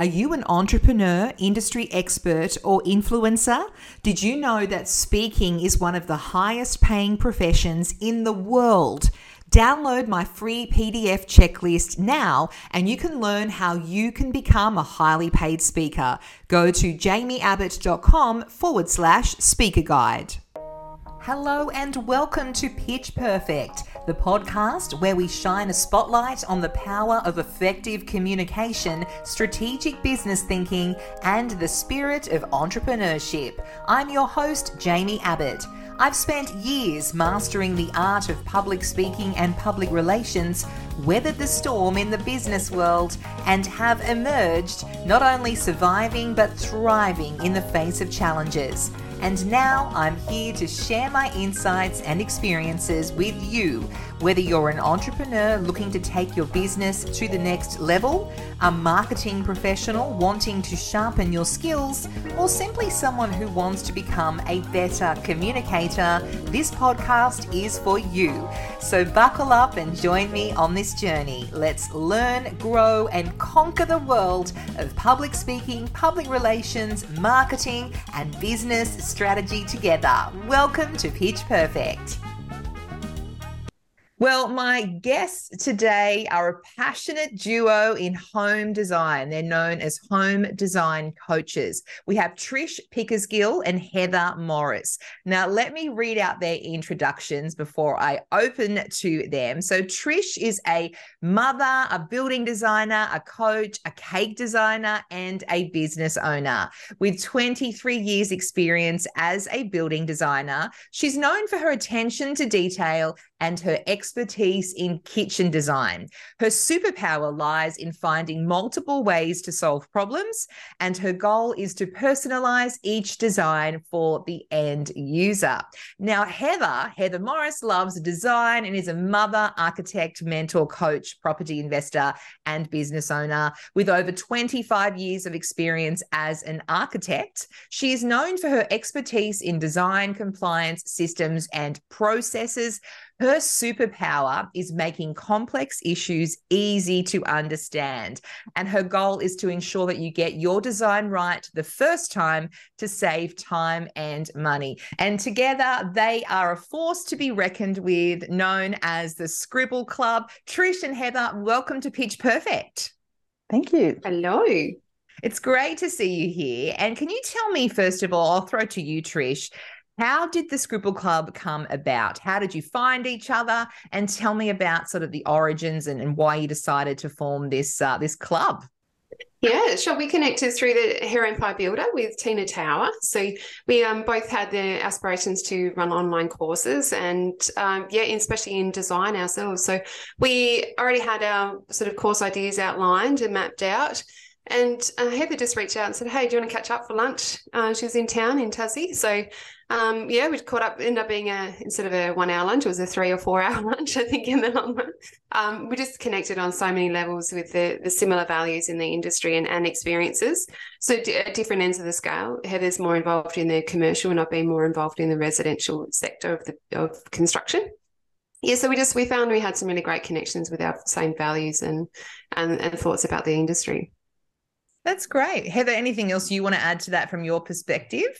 Are you an entrepreneur, industry expert, or influencer? Did you know that speaking is one of the highest paying professions in the world? Download my free PDF checklist now and you can learn how you can become a highly paid speaker. Go to jaimieabbott.com forward slash speaker guide. Hello and welcome to Pitch Perfect, the podcast where we shine a spotlight on the power of effective communication, strategic business thinking, and the spirit of entrepreneurship. I'm your host, Jaimie Abbott. I've spent years mastering the art of public speaking and public relations, weathered the storm in the business world, and have emerged not only surviving but thriving in the face of challenges. And now I'm here to share my insights and experiences with you, whether you're an entrepreneur looking to take your business to the next level, a marketing professional wanting to sharpen your skills, or simply someone who wants to become a better communicator, this podcast is for you. So buckle up and join me on this journey. Let's learn, grow, and conquer the world of public speaking, public relations, marketing, and business strategy together. Welcome to Pitch Perfect. Well, my guests today are a passionate duo in home design. They're known as home design coaches. We have Trish Pickersgill and Heather Morris. Now, let me read out their introductions before I open to them. So, Trish is a mother, a building designer, a coach, a cake designer, and a business owner. With 23 years' experience as a building designer, she's known for her attention to detail and her expertise in kitchen design. Her superpower lies in finding multiple ways to solve problems, and her goal is to personalize each design for the end user. Now, Heather, Heather Morris loves design and is a mother, architect, mentor, coach, property investor, and business owner with over 25 years of experience as an architect. She is known for her expertise in design, compliance, systems, and processes. Her superpower is making complex issues easy to understand. And her goal is to ensure that you get your design right the first time to save time and money. And together, they are a force to be reckoned with, known as the Scribble Club. Trish and Heather, welcome to Pitch Perfect. Thank you. Hello. It's great to see you here. And can you tell me, first of all, I'll throw to you, Trish, how did the Scribble Club come about? How did you find each other? And tell me about sort of the origins and, and why you decided to form this uh, this club. Yeah, sure. We connected through the Her Empire Builder with Tina Tower. So we um, both had the aspirations to run online courses and, um, yeah, especially in design ourselves. So we already had our sort of course ideas outlined and mapped out. And uh, Heather just reached out and said, Hey, do you want to catch up for lunch? Uh, she was in town in Tassie. So um, yeah, we caught up, ended up being a, instead of a one hour lunch, it was a three or four hour lunch, I think, in the long run. Um, we just connected on so many levels with the, the similar values in the industry and, and experiences. So, d- at different ends of the scale, Heather's more involved in the commercial, and I've been more involved in the residential sector of the of construction. Yeah, so we just we found we had some really great connections with our same values and and, and thoughts about the industry. That's great. Heather, anything else you want to add to that from your perspective?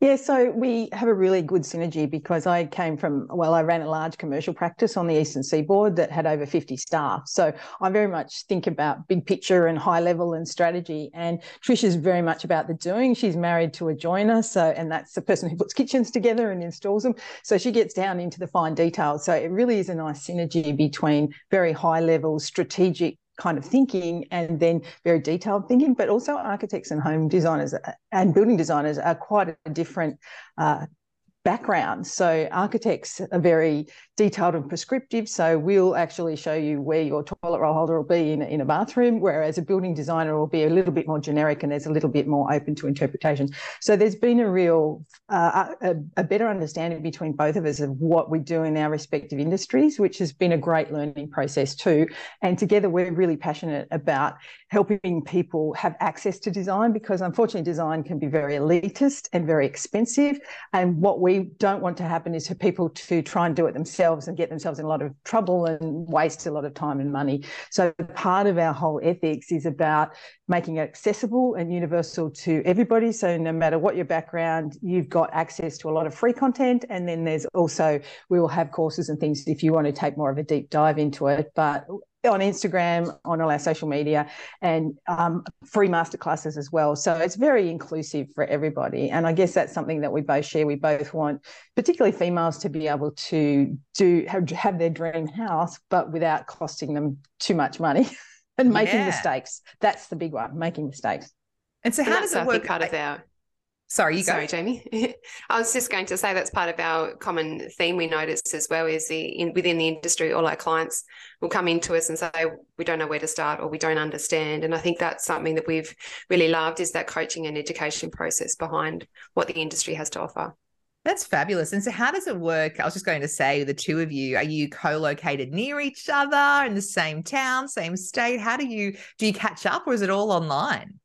Yeah, so we have a really good synergy because I came from, well, I ran a large commercial practice on the Eastern Seaboard that had over 50 staff. So I very much think about big picture and high level and strategy. And Trish is very much about the doing. She's married to a joiner. So, and that's the person who puts kitchens together and installs them. So she gets down into the fine details. So it really is a nice synergy between very high level strategic kind of thinking and then very detailed thinking, but also architects and home designers and building designers are quite a different uh, background. So architects are very detailed and prescriptive. So we'll actually show you where your toilet roll holder will be in, in a bathroom, whereas a building designer will be a little bit more generic and there's a little bit more open to interpretation. So there's been a real, uh, a, a better understanding between both of us of what we do in our respective industries, which has been a great learning process too. And together we're really passionate about helping people have access to design because unfortunately design can be very elitist and very expensive. And what we don't want to happen is for people to try and do it themselves and get themselves in a lot of trouble and waste a lot of time and money. So part of our whole ethics is about making it accessible and universal to everybody. So no matter what your background, you've got access to a lot of free content. And then there's also, we will have courses and things if you want to take more of a deep dive into it. But on Instagram, on all our social media, and um, free masterclasses as well. So it's very inclusive for everybody. And I guess that's something that we both share. We both want, particularly females, to be able to do have, have their dream house, but without costing them too much money and making yeah. mistakes. That's the big one, making mistakes. And so, how and does it work? Part of our Sorry, you Sorry, go. Jaimie. I was just going to say that's part of our common theme we noticed as well is the in, within the industry, all our clients will come into us and say we don't know where to start or we don't understand. And I think that's something that we've really loved is that coaching and education process behind what the industry has to offer. That's fabulous. And so, how does it work? I was just going to say, the two of you, are you co-located near each other in the same town, same state? How do you do you catch up, or is it all online?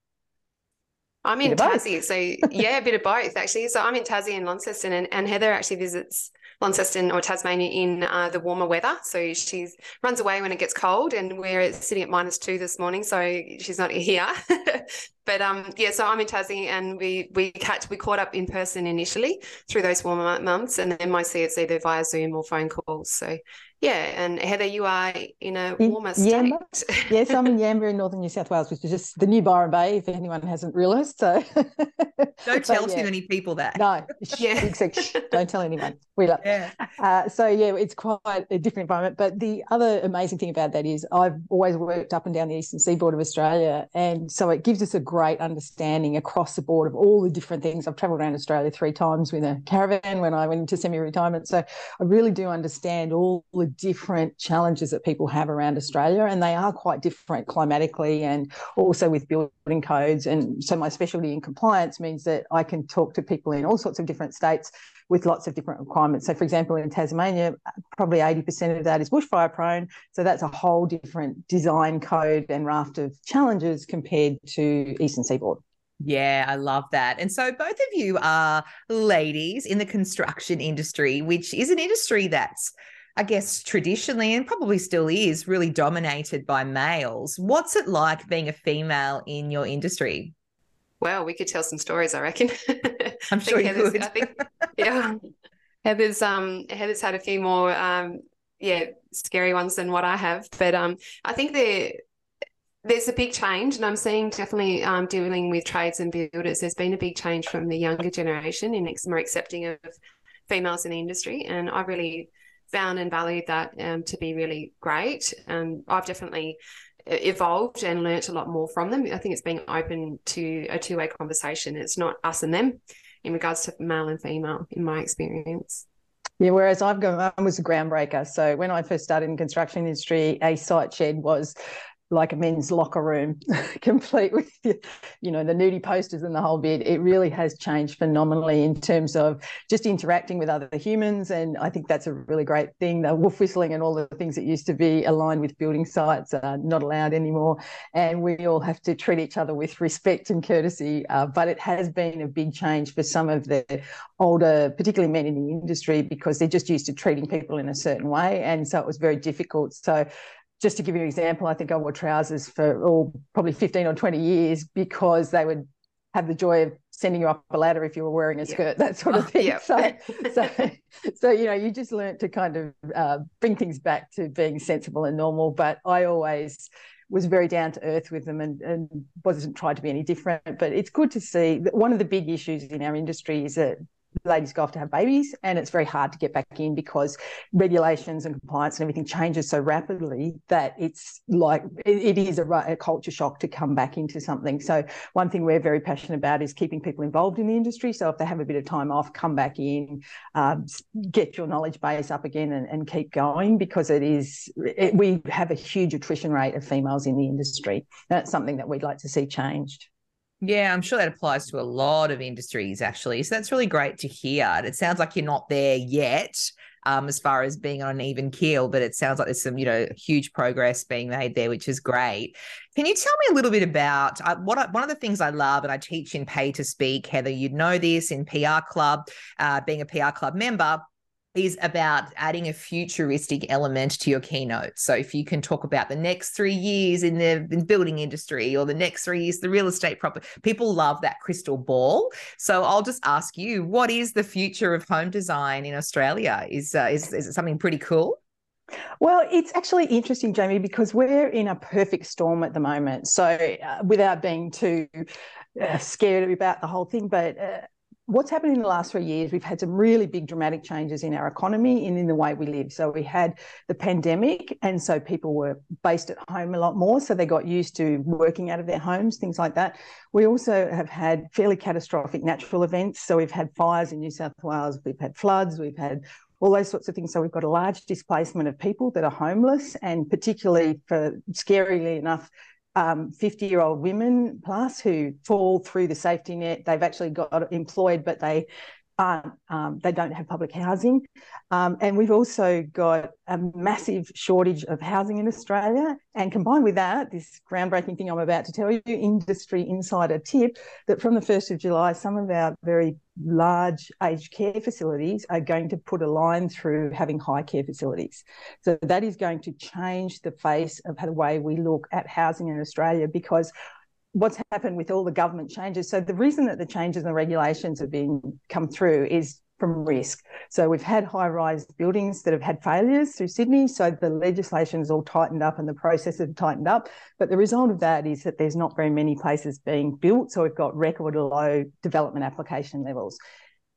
I'm in Tassie, so yeah, a bit of both actually. So I'm in Tassie and Launceston, and, and Heather actually visits Launceston or Tasmania in uh, the warmer weather. So she runs away when it gets cold, and we're sitting at minus two this morning, so she's not here. but um, yeah, so I'm in Tassie, and we we catch we caught up in person initially through those warmer months, and then mostly it's either via Zoom or phone calls. So yeah, and Heather, you are in a warmer state. Yamba. yes, I'm in Yamba in northern New South Wales, which is just the new Byron Bay, if anyone hasn't realised. So don't tell yeah. too many people that. No, yeah. don't tell anyone. We love. Yeah. Uh, so yeah, it's quite a different environment. But the other amazing thing about that is I've always worked up and down the eastern seaboard of Australia, and so it gives us a great understanding across the board of all the different things. I've travelled around Australia three times with a caravan when I went into semi-retirement, so I really do understand all the different challenges that people have around Australia, and they are quite different climatically and also with building codes. And so, my specialty in compliance means that I can talk to people in all sorts of different states with lots of different requirements. So, for example, in Tasmania, probably 80% of that is bushfire prone. So, that's a whole different design code and raft of challenges compared to Eastern Seaboard. Yeah, I love that. And so both of you are ladies in the construction industry, which is an industry that's I guess traditionally and probably still is really dominated by males. What's it like being a female in your industry? Well, we could tell some stories, I reckon. I'm sure you Heather's, could. I think, yeah. Heather's um Heather's had a few more um yeah, scary ones than what I have. But um I think there there's a big change, and I'm seeing definitely um, dealing with trades and builders. There's been a big change from the younger generation in more accepting of females in the industry, and I really found and valued that um, to be really great. Um, I've definitely uh, evolved and learnt a lot more from them. I think it's being open to a two way conversation. It's not us and them in regards to male and female, in my experience. Yeah, whereas I've gone, I was a groundbreaker. So when I first started in construction industry, a site shed was like a men's locker room, complete with you know the nudie posters and the whole bit. It really has changed phenomenally in terms of just interacting with other humans, and I think that's a really great thing. The wolf whistling and all the things that used to be aligned with building sites are not allowed anymore, and we all have to treat each other with respect and courtesy. Uh, but it has been a big change for some of the older, particularly men in the industry, because they're just used to treating people in a certain way, and so it was very difficult. So just to give you an example, I think I wore trousers for oh, probably 15 or 20 years because they would have the joy of sending you up a ladder if you were wearing a skirt, yeah. that sort of thing. Yeah. So, so, so, you know, you just learnt to kind of uh, bring things back to being sensible and normal. But I always was very down to earth with them and, and wasn't tried to be any different. But it's good to see that one of the big issues in our industry is that ladies go off to have babies and it's very hard to get back in because regulations and compliance and everything changes so rapidly that it's like it, it is a, a, culture shock to come back into something. So one thing we're very passionate about is keeping people involved in the industry. So if they have a bit of time off come back in um, get your knowledge base up again and, and keep going because it is it, we have a huge attrition rate of females in the industry. That's something that we'd like to see changed yeah, I'm sure that applies to a lot of industries, actually. So that's really great to hear. It sounds like you're not there yet, um, as far as being on an even keel, but it sounds like there's some, you know, huge progress being made there, which is great. Can you tell me a little bit about uh, what I, one of the things I love, and I teach in Pay to Speak, Heather, you'd know this in PR Club, uh, being a PR Club member is about adding a futuristic element to your keynote. So if you can talk about the next three years in the building industry or the next three years the real estate property, people love that crystal ball. So I'll just ask you, what is the future of home design in Australia? Is uh, is is it something pretty cool? Well, it's actually interesting, Jaimie, because we're in a perfect storm at the moment. So, uh, without being too uh, scared about the whole thing, but uh, what's happened in the last three years, we've had some really big dramatic changes in our economy and in the way we live. So we had the pandemic, and so people were based at home a lot more. So they got used to working out of their homes, things like that. We also have had fairly catastrophic natural events. So we've had fires in New South Wales, we've had floods, we've had all those sorts of things. So we've got a large displacement of people that are homeless, and particularly for scarily enough, um, 50 year old women plus who fall through the safety net. They've actually got employed, but they aren't, um, they don't have public housing. Um, and we've also got a massive shortage of housing in Australia. And combined with that, this groundbreaking thing I'm about to tell you, industry insider tip, that from the 1st of July, some of our very large aged care facilities are going to put a line through having high care facilities. So that is going to change the face of the way we look at housing in Australia because what's happened with all the government changes. So the reason that the changes and the regulations have been come through is from risk. So we've had high-rise buildings that have had failures through Sydney. So the legislation is all tightened up and the process have tightened up. But the result of that is that there's not very many places being built. So we've got record low development application levels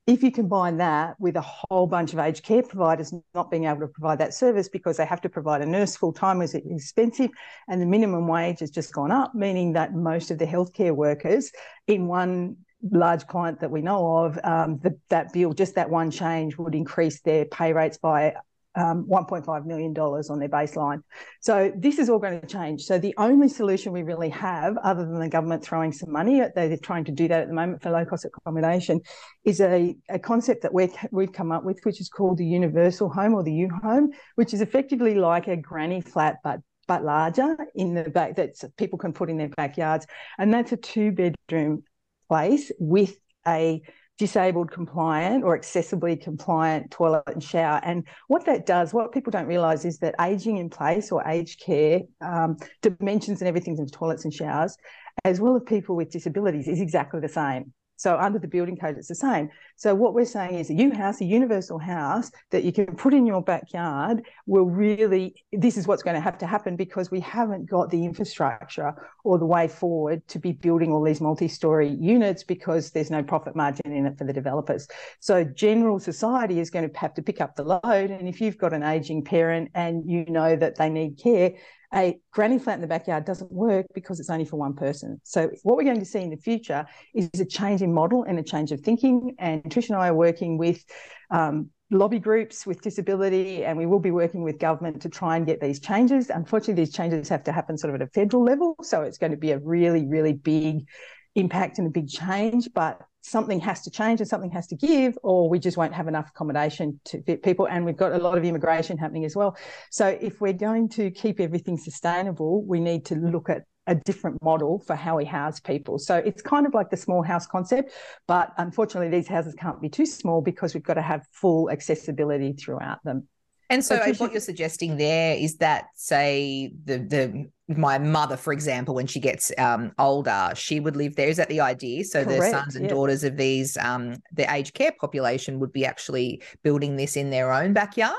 if you combine that with a whole bunch of aged care providers not being able to provide that service because they have to provide a nurse full time is expensive and the minimum wage has just gone up, meaning that most of the healthcare workers in one large client that we know of, um, the, that bill, just that one change would increase their pay rates by um, $1.5 million on their baseline. So this is all going to change. So the only solution we really have, other than the government throwing some money, at, they're trying to do that at the moment for low cost accommodation, is a, a concept that we we've come up with, which is called the universal home or the U home, which is effectively like a granny flat, but but larger in the back that people can put in their backyards. And that's a two bedroom place with a disabled compliant or accessibly compliant toilet and shower. And what that does, what people don't realise is that aging in place or aged care, um, dimensions and everything of toilets and showers, as well as people with disabilities, is exactly the same. So under the building code, it's the same. So what we're saying is a U house, a universal house that you can put in your backyard will really, this is what's going to have to happen because we haven't got the infrastructure or the way forward to be building all these multi-story units because there's no profit margin in it for the developers. So general society is going to have to pick up the load. And if you've got an aging parent and you know that they need care, a granny flat in the backyard doesn't work because it's only for one person. So what we're going to see in the future is a change in model and a change of thinking. And Trish and I are working with um, lobby groups with disability, and we will be working with government to try and get these changes. Unfortunately, these changes have to happen sort of at a federal level. So it's going to be a really, really big impact and a big change, but something has to change and something has to give, or we just won't have enough accommodation to fit people. And we've got a lot of immigration happening as well. So if we're going to keep everything sustainable, we need to look at a different model for how we house people. So it's kind of like the small house concept, but unfortunately, these houses can't be too small because we've got to have full accessibility throughout them. And so, what you're suggesting there is that, say, the the my mother, for example, when she gets um, older, she would live there. Is that the idea? So Correct, the sons and yeah. daughters of these um, the aged care population would be actually building this in their own backyard.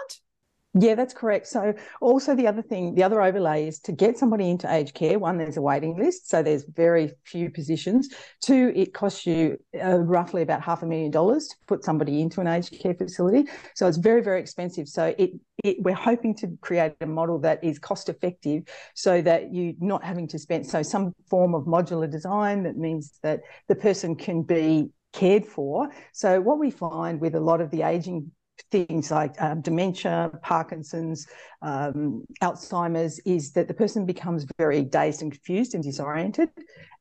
Yeah, that's correct. So, also the other thing, the other overlay is to get somebody into aged care. One, there's a waiting list, so there's very few positions. Two, it costs you uh, roughly about half a million dollars to put somebody into an aged care facility. So it's very, very expensive. So it, it we're hoping to create a model that is cost effective, so that you're not having to spend so some form of modular design that means that the person can be cared for. So what we find with a lot of the aging things like um, dementia, Parkinson's, um, Alzheimer's, is that the person becomes very dazed and confused and disoriented.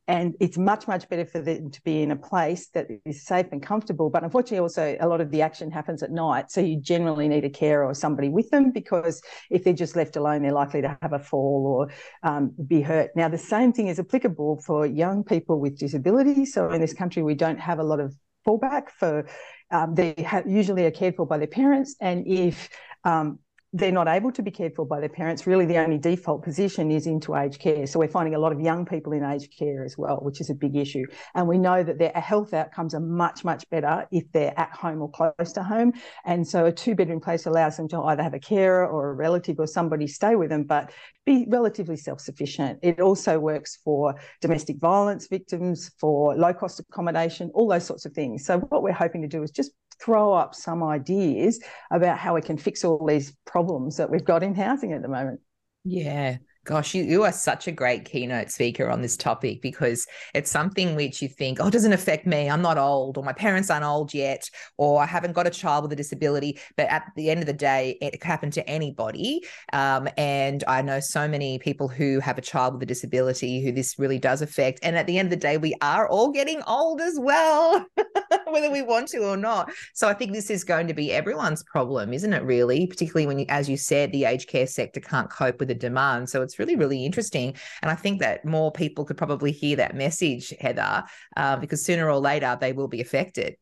And it's much, much better for them to be in a place that is safe and comfortable. But unfortunately, also a lot of the action happens at night. So you generally need a carer or somebody with them because if they're just left alone, they're likely to have a fall or um, be hurt. Now, the same thing is applicable for young people with disabilities. So in this country, we don't have a lot of fallback for um, they ha- usually are cared for by their parents, and if um, they're not able to be cared for by their parents, really the only default position is into aged care. So we're finding a lot of young people in aged care as well, which is a big issue. And we know that their health outcomes are much, much better if they're at home or close to home. And so a two bedroom place allows them to either have a carer or a relative or somebody stay with them, but be relatively self sufficient. It also works for domestic violence victims, for low cost accommodation, all those sorts of things. So what we're hoping to do is just throw up some ideas about how we can fix all these problems that we've got in housing at the moment. Yeah. Gosh, you, you are such a great keynote speaker on this topic because it's something which you think, oh, it doesn't affect me. I'm not old, or my parents aren't old yet, or I haven't got a child with a disability. But at the end of the day, it can happen to anybody. Um, and I know so many people who have a child with a disability who this really does affect. And at the end of the day, we are all getting old as well, whether we want to or not. So I think this is going to be everyone's problem, isn't it, really? Particularly when, you, as you said, the aged care sector can't cope with the demand. So it's really, really interesting. And I think that more people could probably hear that message, Heather, uh, because sooner or later they will be affected.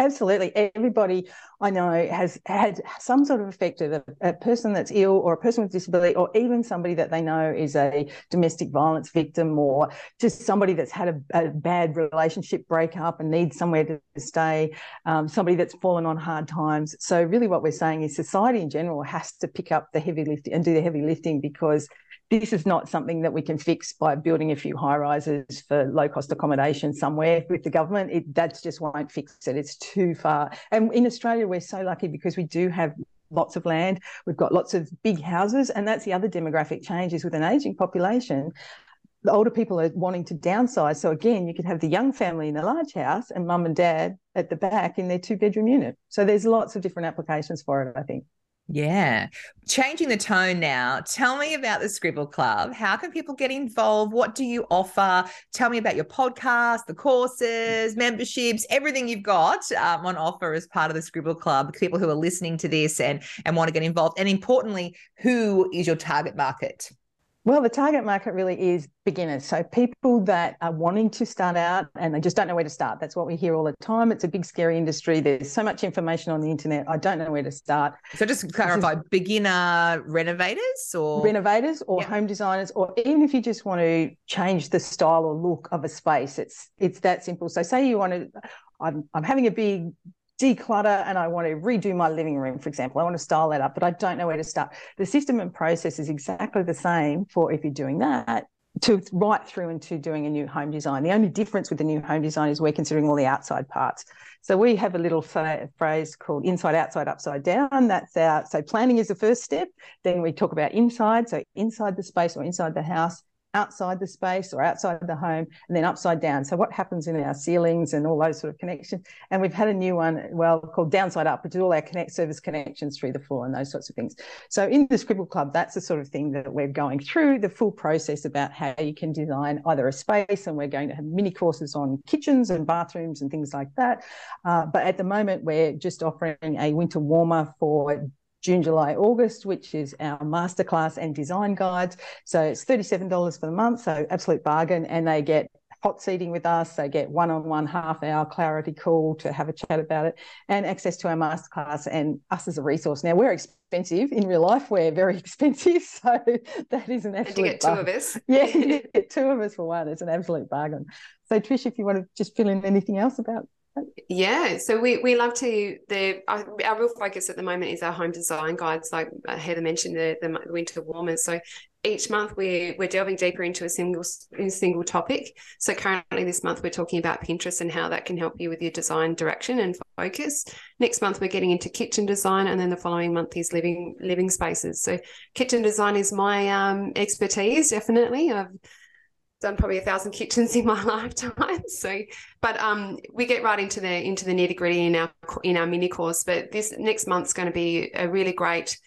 Absolutely. Everybody I know has had some sort of effect of a, a, person that's ill or a person with disability or even somebody that they know is a domestic violence victim or just somebody that's had a, a bad relationship breakup and needs somewhere to stay, um, somebody that's fallen on hard times. So really what we're saying is society in general has to pick up the heavy lifting and do the heavy lifting because this is not something that we can fix by building a few high rises for low cost accommodation somewhere with the government. It, that just won't fix it. It's too far. And in Australia, we're so lucky because we do have lots of land. We've got lots of big houses. And that's the other demographic change is with an aging population. The older people are wanting to downsize. So again, you could have the young family in a large house and mum and dad at the back in their two bedroom unit. So there's lots of different applications for it, I think. Yeah. Changing the tone now. Tell me about the Scribble Club. How can people get involved? What do you offer? Tell me about your podcast, the courses, memberships, everything you've got um, on offer as part of the Scribble Club. People who are listening to this and and want to get involved. And importantly, who is your target market? Well, the target market really is beginners. So people that are wanting to start out and they just don't know where to start. That's what we hear all the time. It's a big, scary industry. There's so much information on the internet. I don't know where to start. So just to clarify, is, beginner renovators or renovators or home designers, or even if you just want to change the style or look of a space, it's it's that simple. So say you want to, I'm I'm having a big declutter and I want to redo my living room, for example. I want to style that up, but I don't know where to start. The system and process is exactly the same for if you're doing that to right through into doing a new home design. The only difference with the new home design is we're considering all the outside parts. So we have a little phrase called inside, outside, upside down. That's our so planning is the first step. Then we talk about inside, so inside the space or inside the house outside the space or outside the home and then upside down. So what happens in our ceilings and all those sort of connections. And we've had a new one, well, called downside up, which is all our connect service connections through the floor and those sorts of things. So in the Scribble Club, that's the sort of thing that we're going through the full process about how you can design either a space and we're going to have mini courses on kitchens and bathrooms and things like that. Uh, but at the moment, we're just offering a winter warmer for June, July, August, which is our masterclass and design guides. So it's $37 for the month, so absolute bargain. And they get hot seating with us. They get one on one half hour clarity call to have a chat about it and access to our masterclass and us as a resource. Now, we're expensive in real life, we're very expensive. So that is an absolute. And you get two of us. Yeah, two of us for one. It's an absolute bargain. So, Trish, if you want to just fill in anything else about yeah, so we, we love to the our, our real focus at the moment is our home design guides, like Heather mentioned the the winter warmers. So each month we're we're delving deeper into a single a single topic. So currently this month we're talking about Pinterest and how that can help you with your design direction and focus. Next month we're getting into kitchen design, and then the following month is living living spaces. So kitchen design is my um, expertise. Definitely, I've done probably a thousand kitchens in my lifetime. So, but um, we get right into the into the nitty gritty in our in our mini course. But this next month's going to be a really great,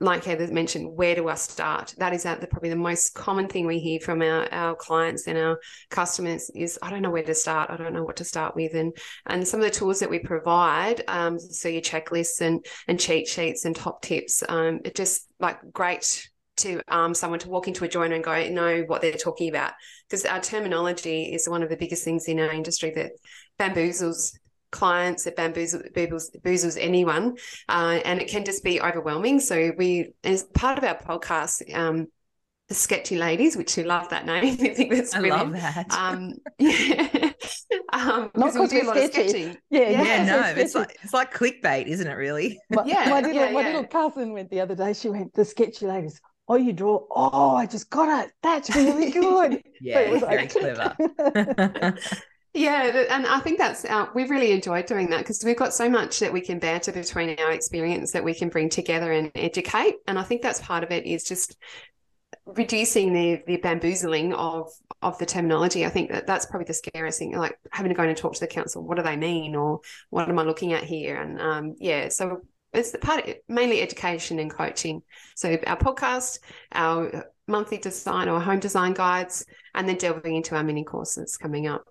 like Heather mentioned, where do I start? That is the, probably the most common thing we hear from our our clients and our customers is I don't know where to start. I don't know what to start with, and and some of the tools that we provide, um, so your checklists and and cheat sheets and top tips, um, it just like great to um, someone to walk into a joiner and go know what they're talking about because our terminology is one of the biggest things in our industry that bamboozles clients, it bamboozles, bamboozles anyone, uh, and it can just be overwhelming. So we, as part of our podcast, um, the sketchy ladies, which you love that name. I think that's I brilliant. love that. Um, yeah. um, Not because we 'cause do a we're lot of sketchy. Yeah, Yeah, yeah, no, sketchy. it's like it's like clickbait, isn't it? Really? My, Yeah, my, little, yeah, my yeah. little cousin went the other day. She went, the sketchy ladies. Oh, you draw. Oh, I just got it. That's really good. Yeah, it was very like- clever. Yeah, and I think that's uh, we've really enjoyed doing that because we've got so much that we can banter between our experience that we can bring together and educate. And I think that's part of it is just reducing the the bamboozling of of the terminology. I think that that's probably the scariest thing, like having to go in and talk to the council. What do they mean, or what am I looking at here? And um, yeah, so it's the part mainly education and coaching. So our podcast, our monthly design or home design guides, and then delving into our mini courses coming up.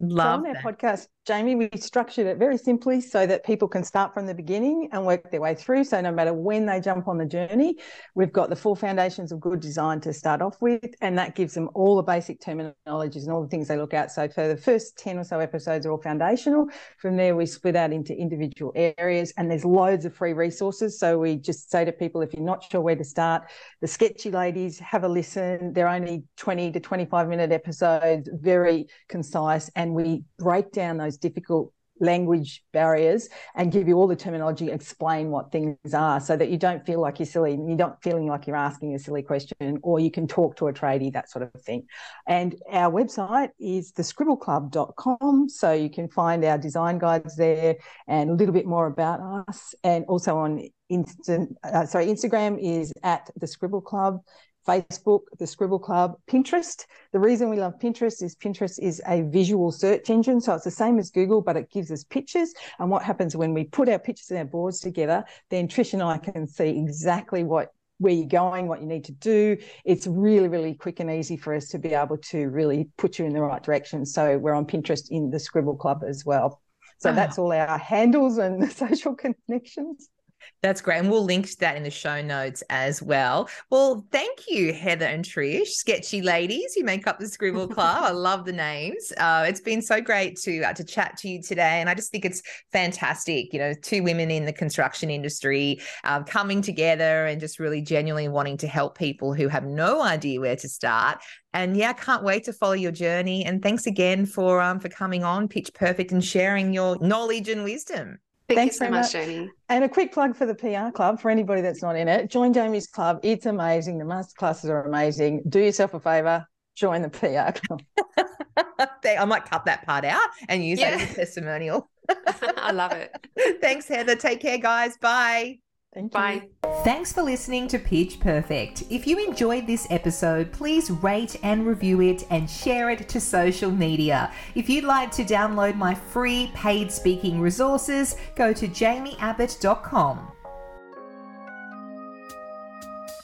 So Love on our that. podcast, Jaimie, we structured it very simply so that people can start from the beginning and work their way through. So no matter when they jump on the journey, we've got the four foundations of good design to start off with, and that gives them all the basic terminologies and all the things they look at. So for the first 10 or so episodes are all foundational. From there, we split out into individual areas, and there's loads of free resources. So we just say to people, if you're not sure where to start, the sketchy ladies, have a listen. They're only 20 to 25 minute episodes, very concise, and we break down those difficult language barriers and give you all the terminology, explain what things are so that you don't feel like you're silly, you're not feeling like you're asking a silly question, or you can talk to a tradie, that sort of thing. And our website is thescribbleclub.com. So you can find our design guides there and a little bit more about us. And also on instant, uh, sorry, Instagram is at the Scribble Club. Facebook, the Scribble Club, Pinterest. The reason we love Pinterest is Pinterest is a visual search engine. So it's the same as Google, but it gives us pictures. And what happens when we put our pictures and our boards together, then Trish and I can see exactly what where you're going, what you need to do. It's really, really quick and easy for us to be able to really put you in the right direction. So we're on Pinterest in the Scribble Club as well. So Ah. that's all our handles and social connections. That's great. And we'll link to that in the show notes as well. Well, thank you, Heather and Trish, sketchy ladies who make up the Scribble Club. I love the names. Uh, it's been so great to uh, to chat to you today, and I just think it's fantastic. You know, two women in the construction industry um, coming together and just really genuinely wanting to help people who have no idea where to start. And yeah, I can't wait to follow your journey. And thanks again for um for coming on Pitch Perfect and sharing your knowledge and wisdom. Thank Thanks you so very much, much. Jaimie. And a quick plug for the PR club for anybody that's not in it. Join Jaimie's club. It's amazing. The masterclasses are amazing. Do yourself a favor, join the PR club. I might cut that part out and use that as a testimonial. I love it. Thanks, Heather. Take care, guys. Bye. Thank you. Bye. Thanks for listening to Pitch Perfect. If you enjoyed this episode, please rate and review it and share it to social media. If you'd like to download my free paid speaking resources, go to jaimieabbott.com.